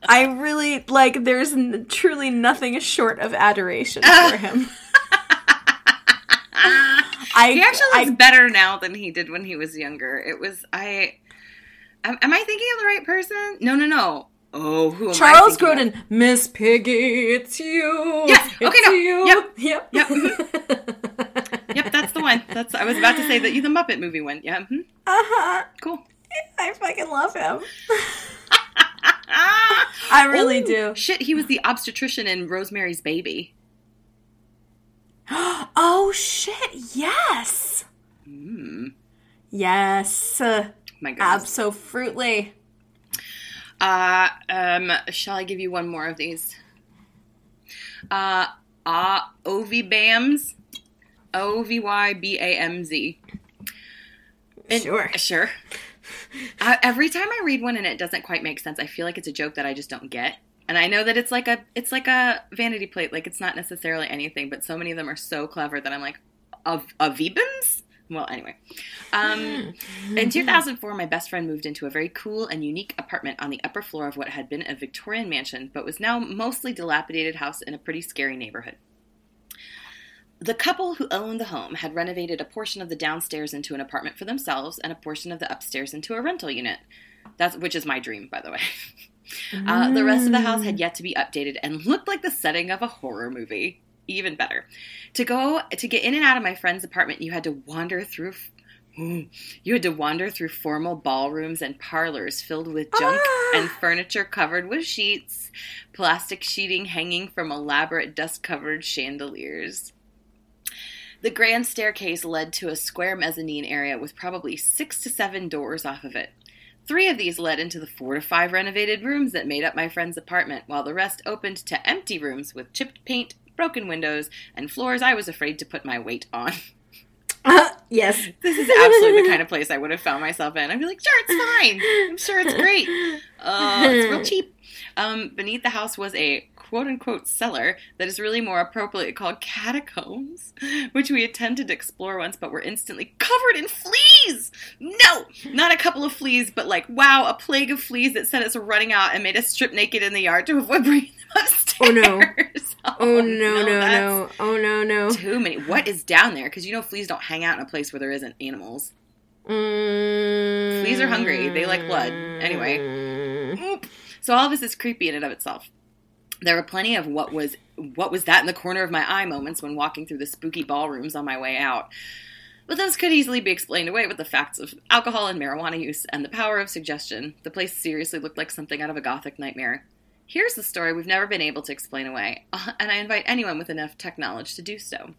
I really like. There's n- truly nothing short of adoration for him. I He actually I looks better now than he did when he was younger. It was I. Am, am I thinking of the right person? No, no, no. Oh, who am Charles I thinking of? Grodin, Miss Piggy, it's you. Yes, okay, it's no, you. yep, yep, yep. Yep, that's the one. That's I was about to say that you the Muppet movie one. Yeah, mhm, uh-huh. cool. I fucking love him. I really Ooh, do. Shit, he was the obstetrician in Rosemary's Baby. Oh shit! Yes, Mm, yes, uh, my goodness. absolutely. Uh, um, shall I give you one more of these? Uh, uh Ovybamz. O V Y B A M Z. Sure. Sure. Uh, every time I read one and it doesn't quite make sense, I feel like it's a joke that I just don't get. And I know that it's like a it's like a vanity plate, like it's not necessarily anything, but so many of them are so clever that I'm like, of Avibams? Well, anyway. Um, in 2004, my best friend moved into a very cool and unique apartment on the upper floor of what had been a Victorian mansion, but was now mostly dilapidated house in a pretty scary neighborhood. The couple who owned the home had renovated a portion of the downstairs into an apartment for themselves and a portion of the upstairs into a rental unit. That's which is my dream, by the way. Uh, the rest of the house had yet to be updated and looked like the setting of a horror movie. Even better. To go to get in and out of my friend's apartment, you had to wander through. You had to wander through formal ballrooms and parlors filled with junk Ah. and furniture covered with sheets, plastic sheeting hanging from elaborate dust covered chandeliers. The grand staircase led to a square mezzanine area with probably six to seven doors off of it. Three of these led into the four to five renovated rooms that made up my friend's apartment, while the rest opened to empty rooms with chipped paint, broken windows, and floors I was afraid to put my weight on. yes. This is absolutely the kind of place I would have found myself in. I'd be like, sure, it's fine. I'm sure it's great. Uh, it's real cheap. Um, beneath the house was a quote unquote cellar that is really more appropriately called catacombs, which we attempted to explore once but were instantly covered in fleas. No, not a couple of fleas, but like, wow, a plague of fleas that sent us running out and made us strip naked in the yard to avoid bringing them upstairs. Oh, no. Oh no no that's no! Oh no no! Too many. What is down there? Because you know fleas don't hang out in a place where there isn't animals. Mm. Fleas are hungry. They like blood. Anyway. Oop. So all of this is creepy in and of itself. There were plenty of what was what was that in the corner of my eye moments when walking through the spooky ballrooms on my way out. But those could easily be explained away with the facts of alcohol and marijuana use and the power of suggestion. The place seriously looked like something out of a gothic nightmare. Here's the story we've never been able to explain away, and I invite anyone with enough tech knowledge to do so.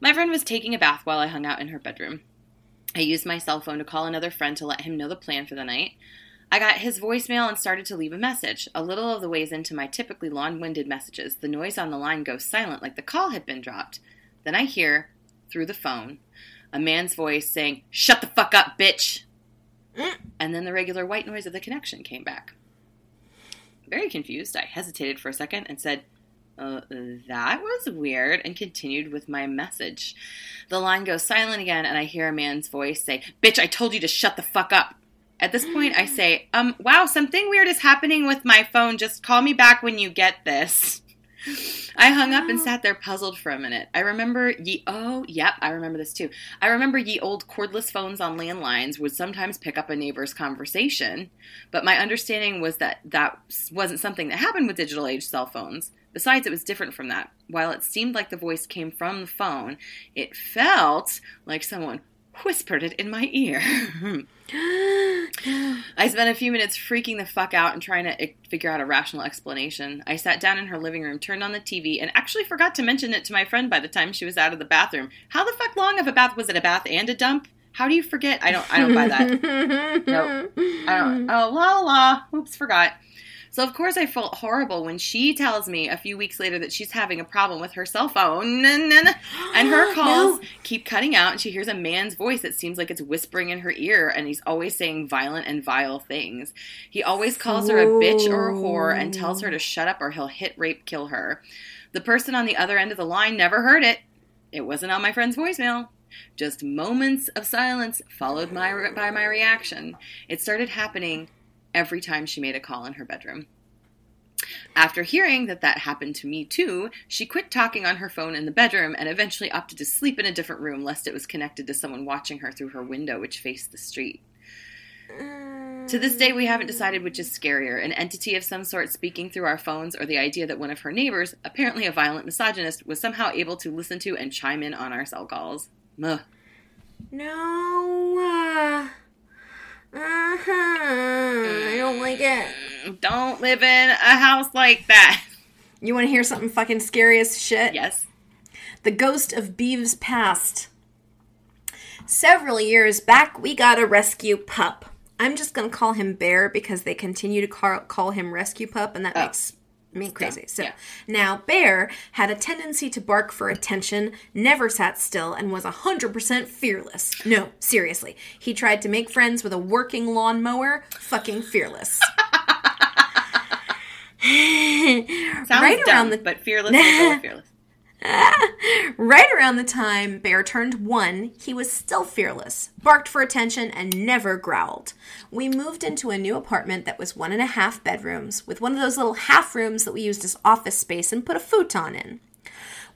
My friend was taking a bath while I hung out in her bedroom. I used my cell phone to call another friend to let him know the plan for the night. I got his voicemail and started to leave a message. A little of the ways into my typically long winded messages, the noise on the line goes silent like the call had been dropped. Then I hear, through the phone, a man's voice saying, Shut the fuck up, bitch! And then the regular white noise of the connection came back. Very confused, I hesitated for a second and said, uh, that was weird, and continued with my message. The line goes silent again, and I hear a man's voice say, Bitch, I told you to shut the fuck up. At this point, I say, Um, wow, something weird is happening with my phone. Just call me back when you get this. I hung up and sat there puzzled for a minute. I remember ye oh, yep, I remember this too. I remember ye old cordless phones on landlines would sometimes pick up a neighbor's conversation, but my understanding was that that wasn't something that happened with digital age cell phones. Besides, it was different from that. While it seemed like the voice came from the phone, it felt like someone whispered it in my ear. I spent a few minutes freaking the fuck out and trying to eh, figure out a rational explanation. I sat down in her living room, turned on the TV, and actually forgot to mention it to my friend by the time she was out of the bathroom. How the fuck long of a bath was it? A bath and a dump? How do you forget? I don't. I don't buy that. nope. I don't. Oh la la. Oops, forgot. So, of course, I felt horrible when she tells me a few weeks later that she's having a problem with her cell phone. And her calls no. keep cutting out, and she hears a man's voice that seems like it's whispering in her ear, and he's always saying violent and vile things. He always calls her a bitch or a whore and tells her to shut up or he'll hit, rape, kill her. The person on the other end of the line never heard it. It wasn't on my friend's voicemail. Just moments of silence followed my, by my reaction. It started happening every time she made a call in her bedroom. After hearing that that happened to me too, she quit talking on her phone in the bedroom and eventually opted to sleep in a different room lest it was connected to someone watching her through her window, which faced the street. To this day, we haven't decided which is scarier an entity of some sort speaking through our phones, or the idea that one of her neighbors, apparently a violent misogynist, was somehow able to listen to and chime in on our cell calls. Muh. No. Uh... Uh-huh. I don't like it. Don't live in a house like that. You want to hear something fucking scary as shit? Yes. The ghost of Beeves past. Several years back, we got a rescue pup. I'm just going to call him Bear because they continue to call, call him Rescue Pup, and that oh. makes me crazy. So yeah. now Bear had a tendency to bark for attention, never sat still, and was 100% fearless. No, seriously. He tried to make friends with a working lawnmower, fucking fearless. Sounds right dumb, around the but fearless, fearless. right around the time Bear turned one, he was still fearless, barked for attention, and never growled. We moved into a new apartment that was one and a half bedrooms, with one of those little half rooms that we used as office space and put a futon in.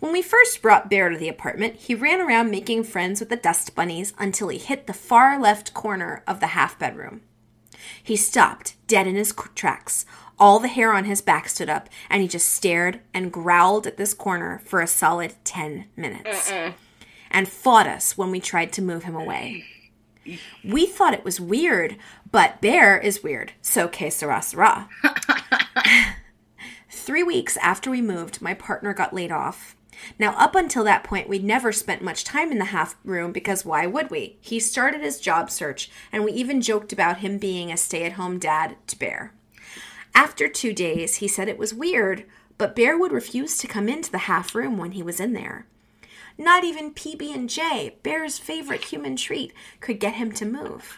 When we first brought Bear to the apartment, he ran around making friends with the dust bunnies until he hit the far left corner of the half bedroom. He stopped, dead in his tracks, all the hair on his back stood up, and he just stared and growled at this corner for a solid 10 minutes. Uh-uh. And fought us when we tried to move him away. We thought it was weird, but Bear is weird, so que sera sera. Three weeks after we moved, my partner got laid off. Now, up until that point, we'd never spent much time in the half room because why would we? He started his job search, and we even joked about him being a stay at home dad to Bear. After two days, he said it was weird, but Bear would refuse to come into the half room when he was in there. Not even PB&J, Bear's favorite human treat, could get him to move.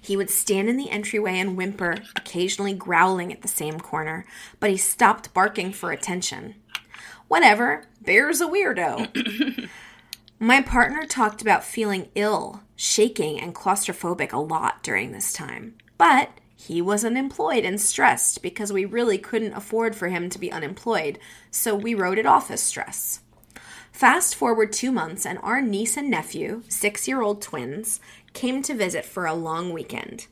He would stand in the entryway and whimper, occasionally growling at the same corner, but he stopped barking for attention. Whatever, Bear's a weirdo. My partner talked about feeling ill, shaking, and claustrophobic a lot during this time, but he was unemployed and stressed because we really couldn't afford for him to be unemployed, so we wrote it off as stress. Fast forward two months, and our niece and nephew, six year old twins, came to visit for a long weekend.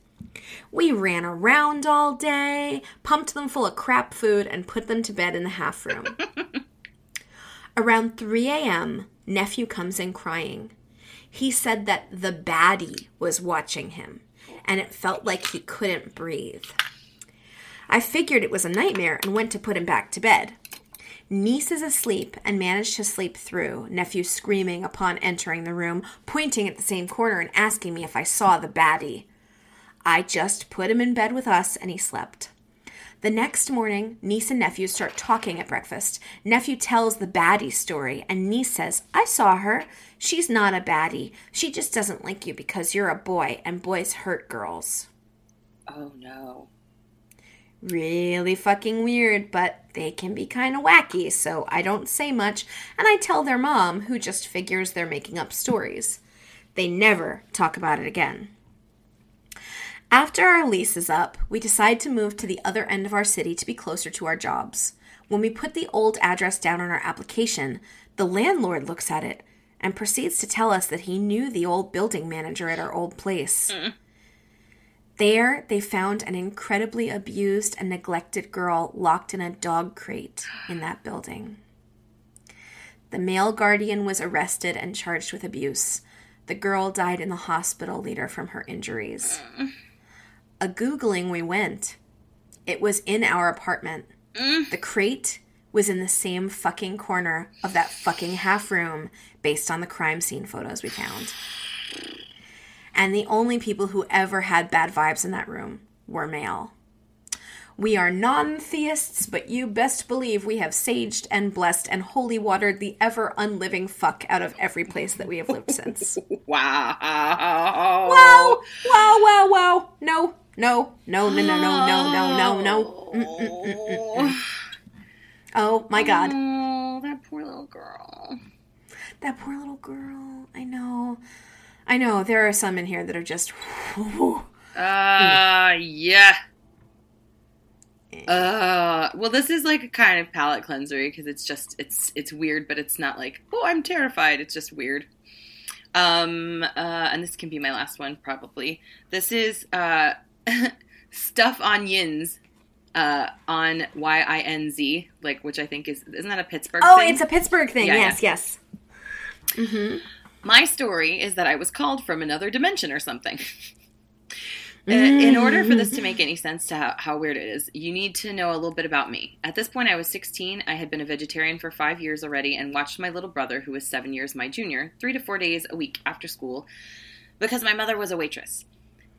We ran around all day, pumped them full of crap food, and put them to bed in the half room. Around 3 a.m., nephew comes in crying. He said that the baddie was watching him and it felt like he couldn't breathe. I figured it was a nightmare and went to put him back to bed. Niece is asleep and managed to sleep through, nephew screaming upon entering the room, pointing at the same corner and asking me if I saw the baddie. I just put him in bed with us and he slept. The next morning, niece and nephew start talking at breakfast. Nephew tells the baddie story, and niece says, I saw her. She's not a baddie. She just doesn't like you because you're a boy, and boys hurt girls. Oh no. really fucking weird, but they can be kind of wacky, so I don't say much, and I tell their mom, who just figures they're making up stories. They never talk about it again. After our lease is up, we decide to move to the other end of our city to be closer to our jobs. When we put the old address down on our application, the landlord looks at it and proceeds to tell us that he knew the old building manager at our old place. There, they found an incredibly abused and neglected girl locked in a dog crate in that building. The male guardian was arrested and charged with abuse. The girl died in the hospital later from her injuries. A Googling we went. It was in our apartment. Mm. The crate was in the same fucking corner of that fucking half room based on the crime scene photos we found. And the only people who ever had bad vibes in that room were male. We are non theists, but you best believe we have saged and blessed and holy watered the ever unliving fuck out of every place that we have lived since. Wow. Wow! Wow, wow, wow. No, no, no, no, no, no, no, no, no, no. Mm, mm, mm. Oh my god. Oh, that poor little girl. That poor little girl. I know. I know. There are some in here that are just. Uh, yeah. Uh, well, this is like a kind of palate cleanser because it's just it's it's weird, but it's not like oh I'm terrified. It's just weird. Um, uh, and this can be my last one probably. This is uh, stuff on yinz. Uh, on Y I N Z, like which I think is isn't that a Pittsburgh? Oh, thing? it's a Pittsburgh thing. Yeah, yes, yes. Mm-hmm. My story is that I was called from another dimension or something. Uh, In order for this to make any sense to how, how weird it is, you need to know a little bit about me. At this point, I was 16. I had been a vegetarian for five years already and watched my little brother, who was seven years my junior, three to four days a week after school because my mother was a waitress.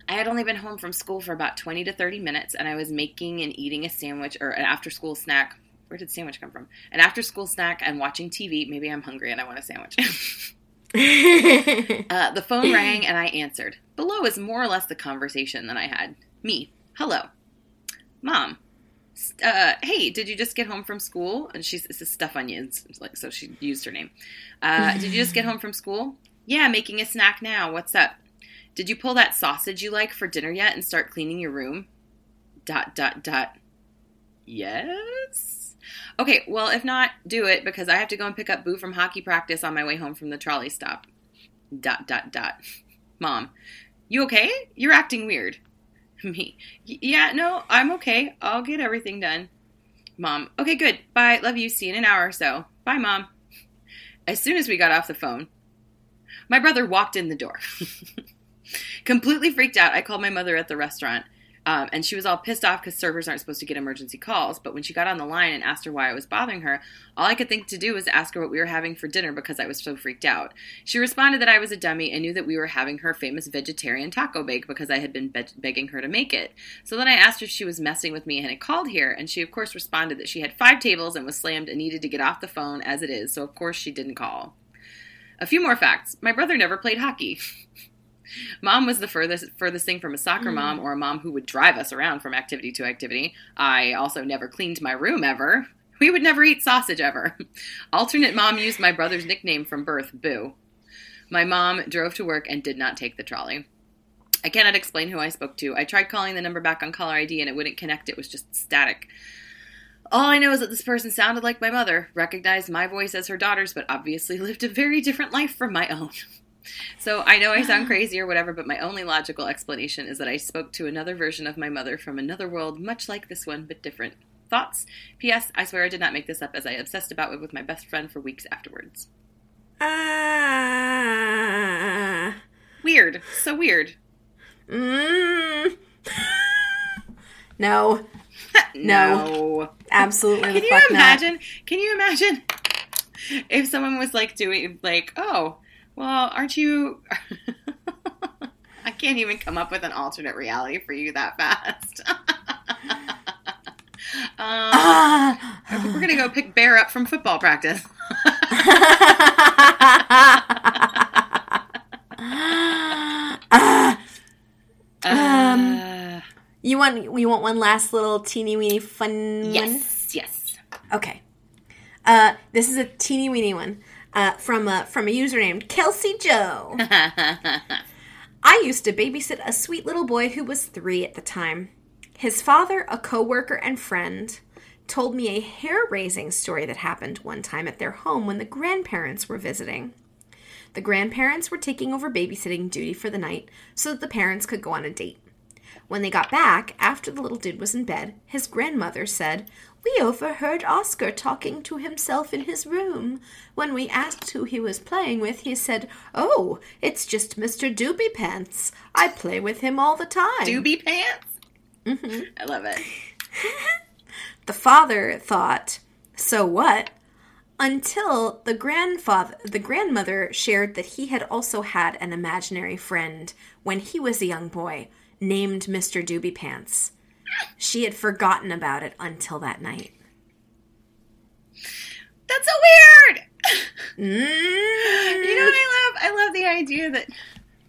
I had only been home from school for about 20 to 30 minutes, and I was making and eating a sandwich or an after school snack. Where did sandwich come from? An after school snack and watching TV. Maybe I'm hungry and I want a sandwich. Uh, the phone rang and I answered. Below is more or less the conversation that I had. Me, hello, mom. Uh, hey, did you just get home from school? And she's this is stuff on yinz, like so she used her name. Uh, did you just get home from school? Yeah, making a snack now. What's up? Did you pull that sausage you like for dinner yet and start cleaning your room? Dot dot dot. Yes. Okay, well, if not, do it because I have to go and pick up Boo from hockey practice on my way home from the trolley stop. Dot, dot, dot. Mom, you okay? You're acting weird. Me, yeah, no, I'm okay. I'll get everything done. Mom, okay, good. Bye. Love you. See you in an hour or so. Bye, Mom. As soon as we got off the phone, my brother walked in the door. Completely freaked out, I called my mother at the restaurant. Um, and she was all pissed off because servers aren't supposed to get emergency calls. But when she got on the line and asked her why I was bothering her, all I could think to do was ask her what we were having for dinner because I was so freaked out. She responded that I was a dummy and knew that we were having her famous vegetarian taco bake because I had been be- begging her to make it. So then I asked if she was messing with me and had called here, and she of course responded that she had five tables and was slammed and needed to get off the phone as it is. So of course she didn't call. A few more facts. My brother never played hockey. Mom was the furthest furthest thing from a soccer mm. mom or a mom who would drive us around from activity to activity. I also never cleaned my room ever. We would never eat sausage ever. Alternate mom used my brother's nickname from birth, Boo. My mom drove to work and did not take the trolley. I cannot explain who I spoke to. I tried calling the number back on caller ID and it wouldn't connect. It was just static. All I know is that this person sounded like my mother, recognized my voice as her daughter's, but obviously lived a very different life from my own. So I know I sound crazy or whatever, but my only logical explanation is that I spoke to another version of my mother from another world, much like this one, but different. Thoughts? P.S. I swear I did not make this up as I obsessed about it with my best friend for weeks afterwards. Ah. Weird. So weird. Mm. no, no. absolutely. the Can you fuck not. imagine? Can you imagine if someone was like doing like, oh, well, aren't you? I can't even come up with an alternate reality for you that fast. um, Ah. we're gonna go pick Bear up from football practice. Um, Uh, you want you want one last little teeny weeny fun one? Yes, yes. Okay. Uh, this is a teeny weeny one uh, from a, from a user named Kelsey Joe. I used to babysit a sweet little boy who was three at the time. His father, a coworker and friend, told me a hair raising story that happened one time at their home when the grandparents were visiting. The grandparents were taking over babysitting duty for the night so that the parents could go on a date. When they got back, after the little dude was in bed, his grandmother said, We overheard Oscar talking to himself in his room. When we asked who he was playing with, he said, Oh, it's just Mr. Doobie Pants. I play with him all the time. Doobie pants. Mm-hmm. I love it. The father thought, So what? Until the grandfather the grandmother shared that he had also had an imaginary friend when he was a young boy named Mr. Doobie Pants. She had forgotten about it until that night. That's so weird. Mm. You know what I love? I love the idea that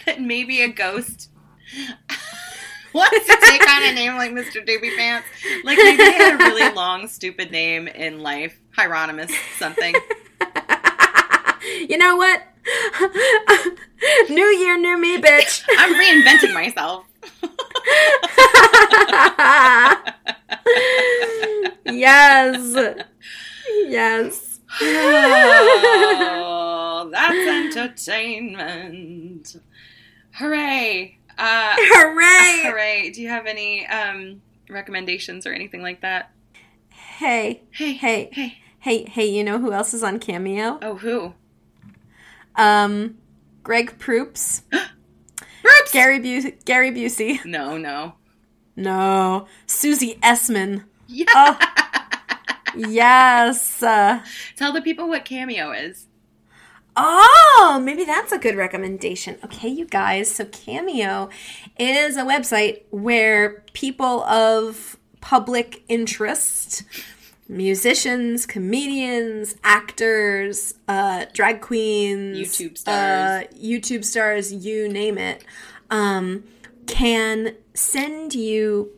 that maybe a ghost wants to take on a name like Mr. Doobie Pants. Like maybe they had a really long, stupid name in life. Hieronymus something. you know what? new year, new me, bitch. I'm reinventing myself. Yes. Yes. oh, that's entertainment. Hooray. Uh, Hooray! hooray. Do you have any um, recommendations or anything like that? Hey, Hey, hey, hey. hey, hey, you know who else is on Cameo? Oh, who? Um, Greg Proops, Gary Bu- Gary Busey. No, no. No, Susie Essman. Yeah. Oh. Yes. Uh, Tell the people what Cameo is. oh, maybe that's a good recommendation. Okay, you guys. So Cameo is a website where people of public interest, musicians, comedians, actors, uh, drag queens, YouTube stars. uh, YouTube stars, you name it, um, can send you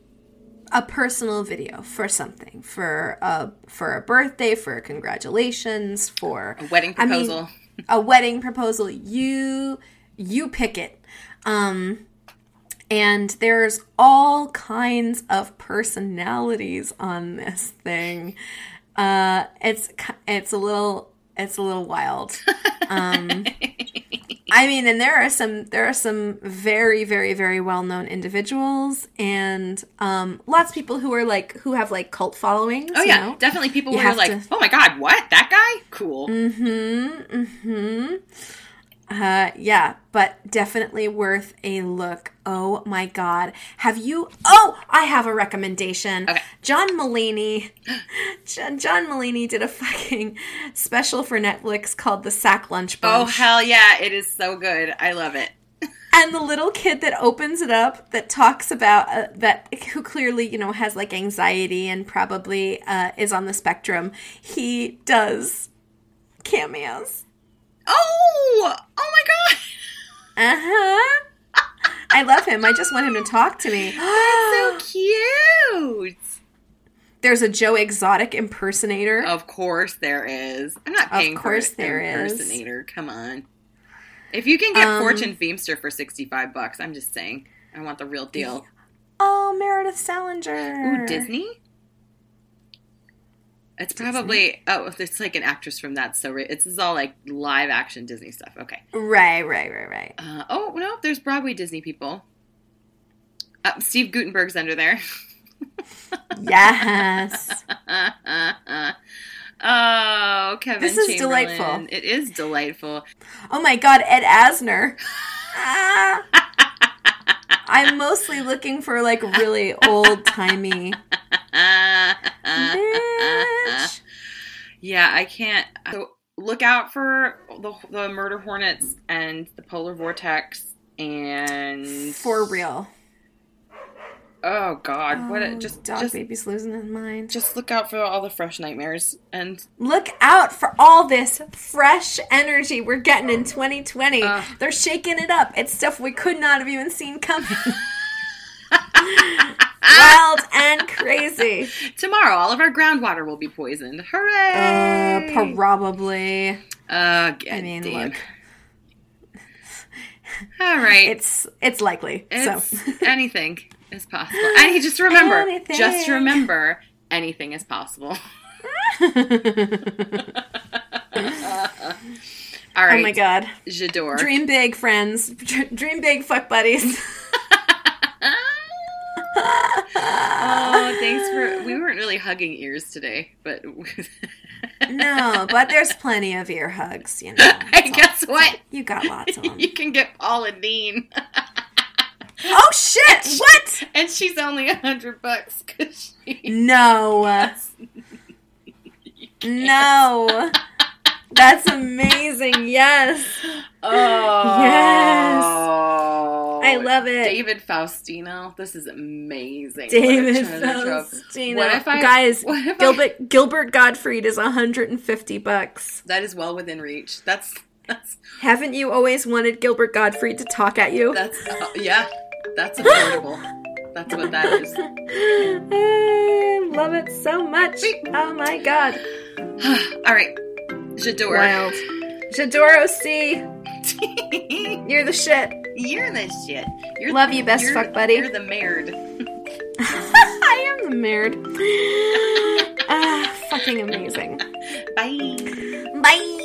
a personal video for something for a for a birthday for congratulations for A wedding I mean, proposal. a wedding proposal you you pick it um and there's all kinds of personalities on this thing uh it's it's a little it's a little wild um I mean, and there are some there are some very very very well known individuals and um, lots of people who are like who have like cult followings. oh, you yeah. know? Definitely people You who are like, to- oh my God, what? That guy? Cool. Mm-hmm. Mm-hmm. Uh, yeah, but definitely worth a look. Oh my god. Have you Oh, I have a recommendation. Okay. John Mulaney John, John Mulaney did a fucking special for Netflix called The Sack Lunch Oh, hell yeah. It is so good. I love it. and the little kid that opens it up that talks about uh, that who clearly you know has like anxiety and probably uh, is on the spectrum he does cameos Oh! Oh my God. uh-huh i love him i just want him to talk to me That's so cute. there's a joe exotic impersonator Of course there is. I'm not paying course for there an is. impersonator. Come on. If you can get Um, Fortune Feimster for 65 bucks, I'm just saying. I want the real deal. oh meredith salinger Ooh, Disney? It's probably oh, it's like an actress from that. So it's this is all like live action Disney stuff. Okay. right right right right Uh, oh no, there's Broadway Disney people. Uh, Steve Guttenberg's under there. yes oh, Kevin. This is delightful. It is delightful. Oh my god, Ed Asner. Ah. I'm mostly looking for like really old timey bitch. Yeah, I can't. So look out for the, the murder hornets and the polar vortex and For real. Oh God, what? A, Oh, just dog just baby's losing his mind. just look out for all the fresh nightmares and Look out for all this fresh energy we're getting in 2020. They're shaking it up. It's stuff we could not have even seen coming. Wild and crazy. Tomorrow, all of our groundwater will be poisoned. Hooray! Uh, probably. Uh, I mean, look, All right. it's it's likely. It's so anything is possible. And you just remember, Anything. just remember, anything is possible. All right. Oh my god. J'adore. Dream big, friends. Dream big, fuck buddies. Oh, thanks for. We weren't really hugging ears today, but no, but there's plenty of ear hugs, you know. Hey, guess what? You got lots of them. You can get Paula Deen, Oh shit! What? and she's only a hundred bucks because she. No. No. That's amazing. Yes. Oh Yes. I love it. David Faustino. This is amazing. David treasure. Faustino. What if I- Guys, what if I- Gilbert Gilbert Gottfried is 150 bucks. That is well within reach. That's that's Haven't you always wanted Gilbert Gottfried to talk at you? that's uh, yeah. That's affordable. that's what that is. I love it so much. Oh my god. All right, J'adore. Wild. Jadoro C, you're the shit. You're the shit. You're Love you, best fuck buddy. You're the mared. I am the nerd. ah, fucking amazing. Bye. Bye.